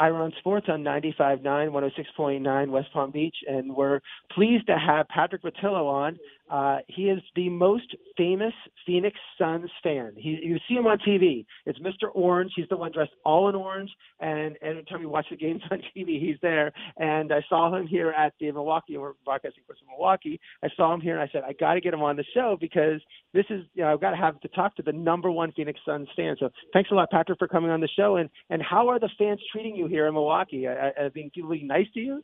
Ira on Sports on 95.9, 106.9 West Palm Beach, and we're pleased to have Patrick Patillo on. Uh, he is the most famous Phoenix Suns fan. He, you see him on TV. It's Mr. Orange. He's the one dressed all in orange, and every time you watch the games on TV, he's there. And I saw him here at the Milwaukee. We're broadcasting for Milwaukee. I saw him here, and I said I got to get him on the show because this is you know I've got to have to talk to the number one Phoenix Suns fan. So thanks a lot, Patrick, for coming on the show. And and how are the fans treating you here in Milwaukee? Are, are being being nice to you?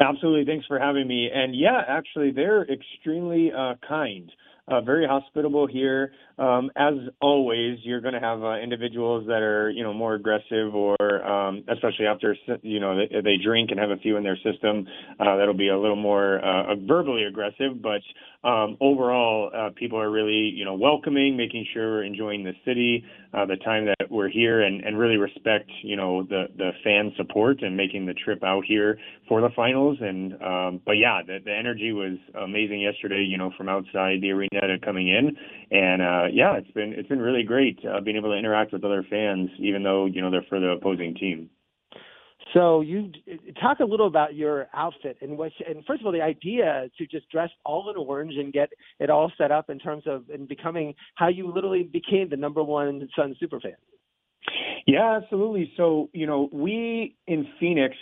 Absolutely. Thanks for having me. And yeah, actually, they're extremely uh, kind uh, very hospitable here. Um, as always, you're going to have uh, individuals that are, you know, more aggressive, or um, especially after, you know, they, they drink and have a few in their system, uh, that'll be a little more uh, verbally aggressive. But um, overall, uh, people are really, you know, welcoming, making sure we're enjoying the city, uh, the time that we're here, and, and really respect, you know, the the fan support and making the trip out here for the finals. And um, but yeah, the, the energy was amazing yesterday. You know, from outside the arena Netta coming in, and uh, yeah, it's been it's been really great uh, being able to interact with other fans, even though you know they're for the opposing team. So you talk a little about your outfit and what, and first of all, the idea to just dress all in orange and get it all set up in terms of and becoming how you literally became the number one Sun super fan. Yeah, absolutely. So you know, we in Phoenix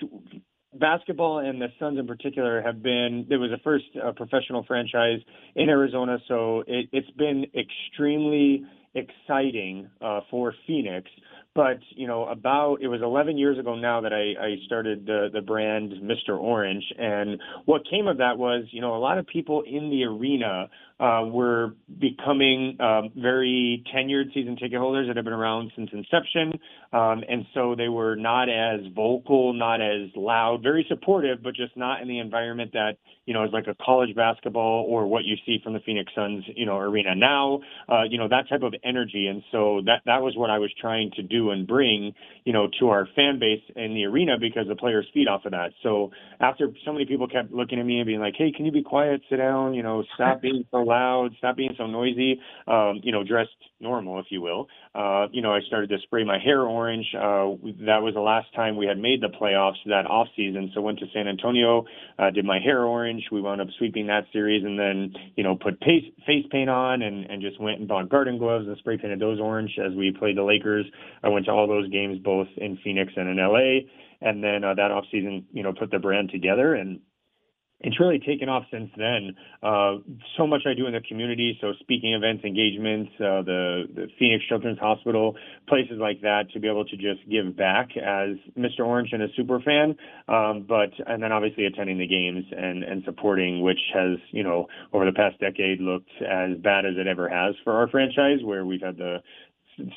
basketball and the Suns in particular have been there was a first uh, professional franchise in Arizona, so it, it's been extremely exciting uh, for Phoenix. But you know, about it was 11 years ago now that I, I started the the brand Mr. Orange, and what came of that was you know a lot of people in the arena uh, were becoming um, very tenured season ticket holders that have been around since inception, um, and so they were not as vocal, not as loud, very supportive, but just not in the environment that you know is like a college basketball or what you see from the Phoenix Suns you know arena now. Uh, you know that type of energy, and so that that was what I was trying to do and bring, you know, to our fan base in the arena because the players feed off of that. So after so many people kept looking at me and being like, "Hey, can you be quiet? Sit down. You know, stop being so loud. Stop being so noisy. Um, you know, dressed normal, if you will." Uh, you know, I started to spray my hair orange. Uh, that was the last time we had made the playoffs that off season. So went to San Antonio, uh, did my hair orange. We wound up sweeping that series, and then you know put face, paint on and and just went and bought garden gloves and spray painted those orange as we played the Lakers. I went to all those games both in Phoenix and in LA, and then uh, that offseason, you know, put the brand together and it's really taken off since then. Uh, so much I do in the community, so speaking events, engagements, uh, the, the Phoenix Children's Hospital, places like that, to be able to just give back as Mr. Orange and a super fan. Um, but and then obviously attending the games and and supporting, which has you know over the past decade looked as bad as it ever has for our franchise, where we've had the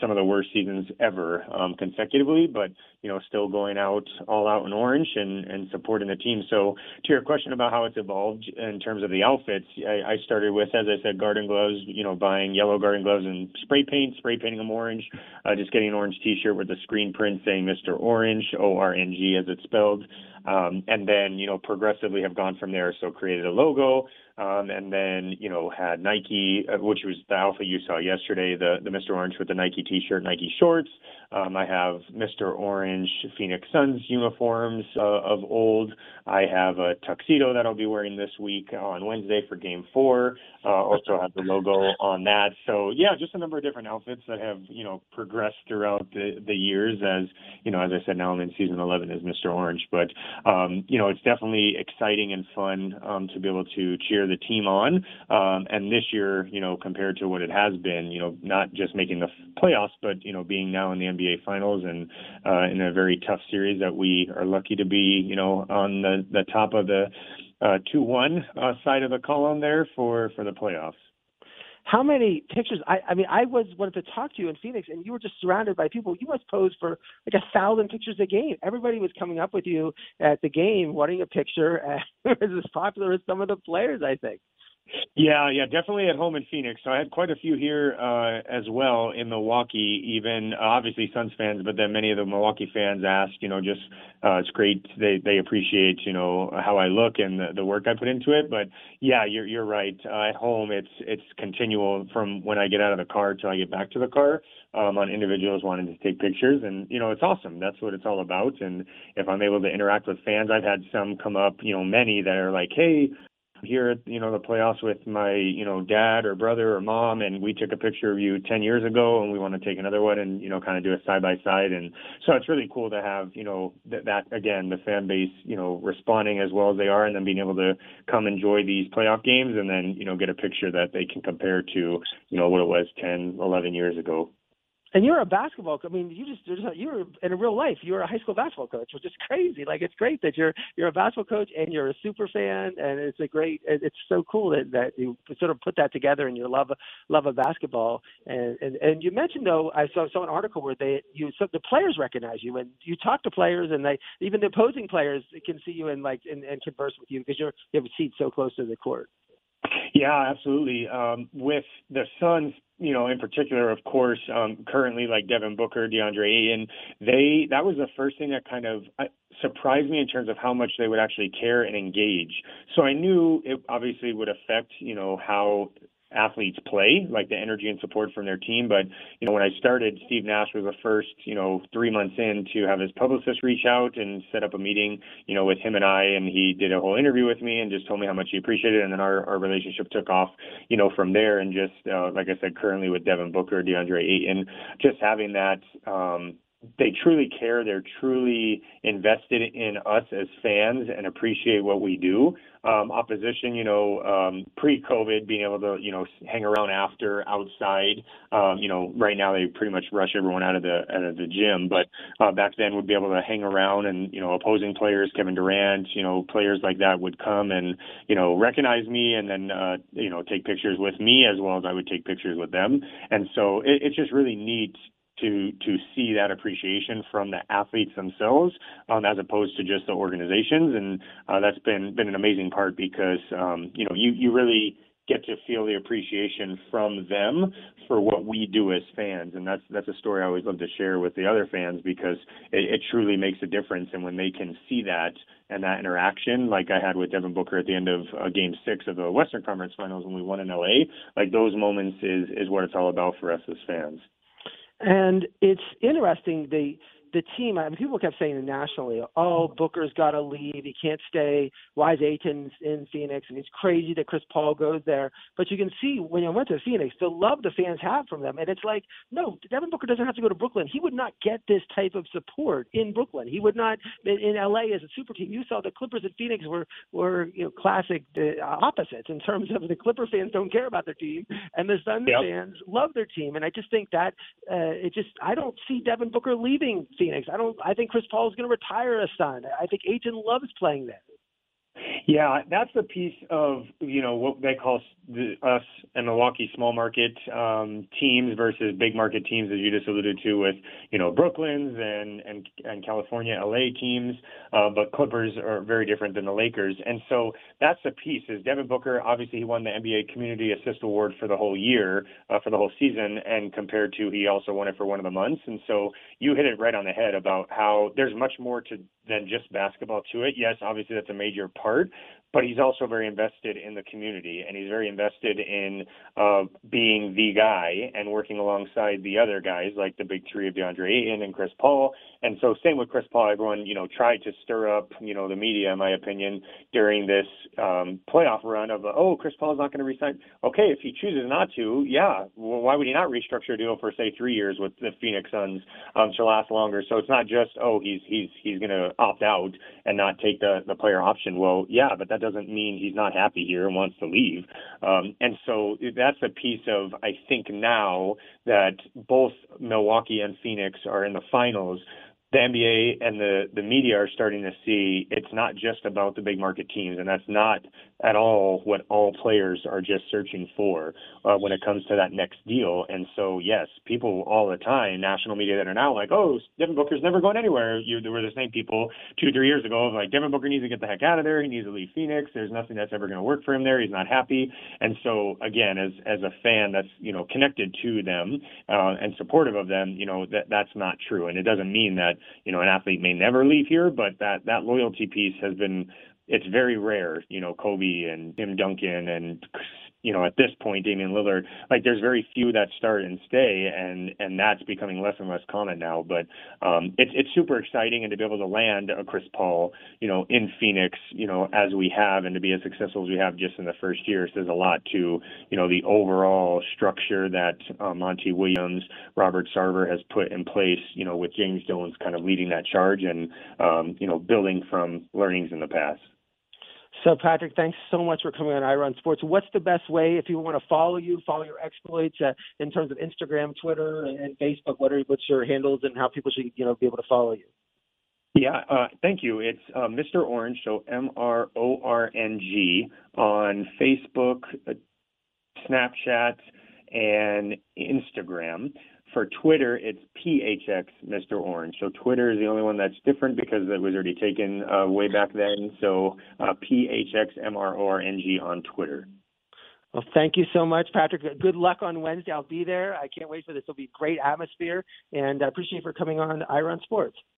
some of the worst seasons ever um, consecutively, but you know, still going out all out in orange and, and supporting the team. So to your question about how it's evolved in terms of the outfits, I, I started with, as I said, garden gloves, you know, buying yellow garden gloves and spray paint, spray painting them orange, uh, just getting an orange t-shirt with a screen print saying Mr. Orange, O-R-N-G as it's spelled. Um, and then, you know, progressively have gone from there. So created a logo, um, and then, you know, had Nike, uh, which was the alpha you saw yesterday, the, the Mr. Orange with the Nike t-shirt, Nike shorts. Um, I have Mr. Orange Phoenix Suns uniforms uh, of old. I have a tuxedo that I'll be wearing this week on Wednesday for game four. Uh, also have the logo on that. So yeah, just a number of different outfits that have, you know, progressed throughout the, the years as, you know, as I said, now I'm in season 11 as Mr. Orange, but, um, you know, it's definitely exciting and fun, um, to be able to cheer the team on. Um, and this year, you know, compared to what it has been, you know, not just making the playoffs, but, you know, being now in the NBA finals and, uh, in a very tough series that we are lucky to be, you know, on the, the top of the, uh, two one uh, side of the column there for for the playoffs. How many pictures? I, I mean, I was wanted to talk to you in Phoenix, and you were just surrounded by people. You must pose for like a thousand pictures a game. Everybody was coming up with you at the game, wanting a picture. And it was as popular as some of the players, I think. Yeah, yeah, definitely at home in Phoenix. So I had quite a few here uh, as well in Milwaukee. Even uh, obviously Suns fans, but then many of the Milwaukee fans asked, you know, just uh, it's great. They they appreciate, you know, how I look and the, the work I put into it. But yeah, you're you're right. Uh, at home, it's it's continual from when I get out of the car till I get back to the car. Um, on individuals wanting to take pictures, and you know, it's awesome. That's what it's all about. And if I'm able to interact with fans, I've had some come up, you know, many that are like, hey here at you know the playoffs with my you know dad or brother or mom and we took a picture of you 10 years ago and we want to take another one and you know kind of do a side by side. And so it's really cool to have you know that, that again the fan base you know responding as well as they are and then being able to come enjoy these playoff games and then you know get a picture that they can compare to you know what it was 10 11 years ago and you're a basketball. I mean, you just you're in real life. You're a high school basketball coach, which is crazy. Like it's great that you're you're a basketball coach and you're a super fan, and it's a great. It's so cool that that you sort of put that together and your love love of basketball. And and and you mentioned though, I saw saw an article where they you so the players recognize you and you talk to players and they even the opposing players can see you and like and, and converse with you because you're you have a seat so close to the court. Yeah, absolutely. Um, with the Suns, you know, in particular, of course, um, currently like Devin Booker, DeAndre Ayton, they that was the first thing that kind of uh, surprised me in terms of how much they would actually care and engage. So I knew it obviously would affect, you know, how athletes play, like the energy and support from their team. But you know, when I started, Steve Nash was the first, you know, three months in to have his publicist reach out and set up a meeting, you know, with him and I, and he did a whole interview with me and just told me how much he appreciated it. And then our our relationship took off, you know, from there. And just uh, like I said, currently with Devin Booker, DeAndre Ayton, just having that. um they truly care. They're truly invested in us as fans and appreciate what we do. Um, opposition, you know, um, pre-COVID, being able to, you know, hang around after outside. Um, you know, right now they pretty much rush everyone out of the out of the gym, but uh, back then would be able to hang around and you know, opposing players, Kevin Durant, you know, players like that would come and you know recognize me and then uh, you know take pictures with me as well as I would take pictures with them. And so it, it's just really neat to to see that appreciation from the athletes themselves um, as opposed to just the organizations. And uh, that's been been an amazing part because um, you know you you really get to feel the appreciation from them for what we do as fans. And that's that's a story I always love to share with the other fans because it, it truly makes a difference. And when they can see that and that interaction like I had with Devin Booker at the end of uh, game 6 of the Western Conference Finals when we won in LA like those moments is is what it's all about for us as fans and it's interesting. They the team, I mean, people kept saying nationally, oh, Booker's got to leave. He can't stay. Why is Ayton in Phoenix? And it's crazy that Chris Paul goes there. But you can see when I went to Phoenix, the love the fans have from them. And it's like, no, Devin Booker doesn't have to go to Brooklyn. He would not get this type of support in Brooklyn. He would not, in, in LA as a super team. You saw the Clippers at Phoenix were, were you know, classic uh, opposites in terms of the Clipper fans don't care about their team and the Suns yep. fans love their team. And I just think that uh, it just, I don't see Devin Booker leaving Phoenix. I don't. I think Chris Paul is going to retire a Sun. I think Ayton loves playing there. Yeah, that's the piece of you know what they call the, us and Milwaukee small market um, teams versus big market teams, as you just alluded to with you know Brooklyn's and and and California, LA teams. Uh, but Clippers are very different than the Lakers, and so that's the piece. Is Devin Booker obviously he won the NBA Community Assist Award for the whole year uh, for the whole season, and compared to he also won it for one of the months, and so you hit it right on the head about how there's much more to than just basketball to it. Yes, obviously that's a major part, hard but he's also very invested in the community and he's very invested in uh, being the guy and working alongside the other guys like the big three of DeAndre Ayton and Chris Paul. And so same with Chris Paul, everyone, you know, tried to stir up, you know, the media, in my opinion, during this um, playoff run of, oh, Chris Paul is not going to resign. Okay, if he chooses not to, yeah, well, why would he not restructure a deal for say three years with the Phoenix Suns um, to last longer? So it's not just, oh, he's he's he's going to opt out and not take the the player option. Well, yeah, but that that doesn't mean he's not happy here and wants to leave. Um, and so that's a piece of, I think, now that both Milwaukee and Phoenix are in the finals the NBA and the the media are starting to see it's not just about the big market teams, and that's not at all what all players are just searching for uh, when it comes to that next deal. And so, yes, people all the time, national media that are now like, "Oh, Devin Booker's never going anywhere." You, there were the same people two, three years ago like Devin Booker needs to get the heck out of there. He needs to leave Phoenix. There's nothing that's ever going to work for him there. He's not happy. And so, again, as as a fan that's you know connected to them uh, and supportive of them, you know that that's not true. And it doesn't mean that you know an athlete may never leave here, but that that loyalty piece has been it's very rare. You know, Kobe and Tim Duncan and you know, at this point, Damian Lillard, like there's very few that start and stay, and and that's becoming less and less common now. But um, it's it's super exciting, and to be able to land a Chris Paul, you know, in Phoenix, you know, as we have, and to be as successful as we have just in the first year says a lot to you know the overall structure that uh, Monty Williams, Robert Sarver has put in place, you know, with James Jones kind of leading that charge and um, you know building from learnings in the past. So, Patrick, thanks so much for coming on Ira on Sports. What's the best way if you want to follow you, follow your exploits uh, in terms of Instagram, Twitter, and, and Facebook? What are what's your handles and how people should you know be able to follow you? Yeah, uh, thank you. It's uh, Mr. Orange, so M R O R N G on Facebook, uh, Snapchat, and Instagram. For Twitter, it's PHX Mr. Orng. So Twitter is the only one that's different because it was already taken uh, way back then. So uh, PHX MRORNG on Twitter. Well, thank you so much, Patrick. Good luck on Wednesday. I'll be there. I can't wait for this. It'll be great atmosphere, and I appreciate you for coming on Ira on Sports.